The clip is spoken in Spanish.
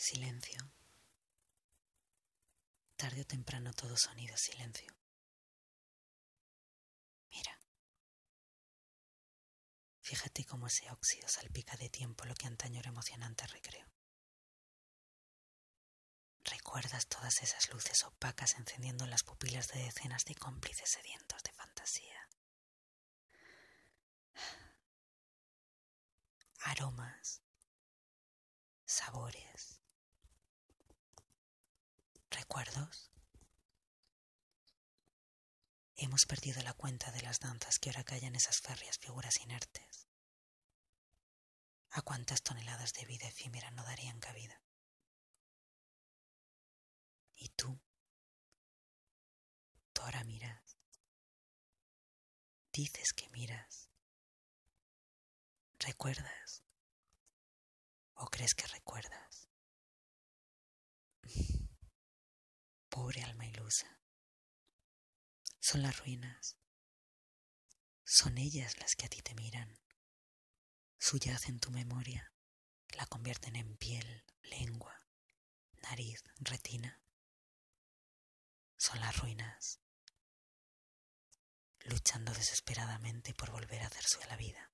Silencio. Tarde o temprano todo sonido es silencio. Mira. Fíjate cómo ese óxido salpica de tiempo lo que antaño era emocionante recreo. Recuerdas todas esas luces opacas encendiendo las pupilas de decenas de cómplices sedientos de fantasía. Aromas, sabores, recuerdos. Hemos perdido la cuenta de las danzas que ahora callan esas férreas figuras inertes. ¿A cuántas toneladas de vida efímera no darían cabida? Y tú, tú ahora miras, dices que miras, recuerdas o crees que recuerdas. Son las ruinas. Son ellas las que a ti te miran. Suyaz en tu memoria. La convierten en piel, lengua, nariz, retina son las ruinas, luchando desesperadamente por volver a hacer a la vida.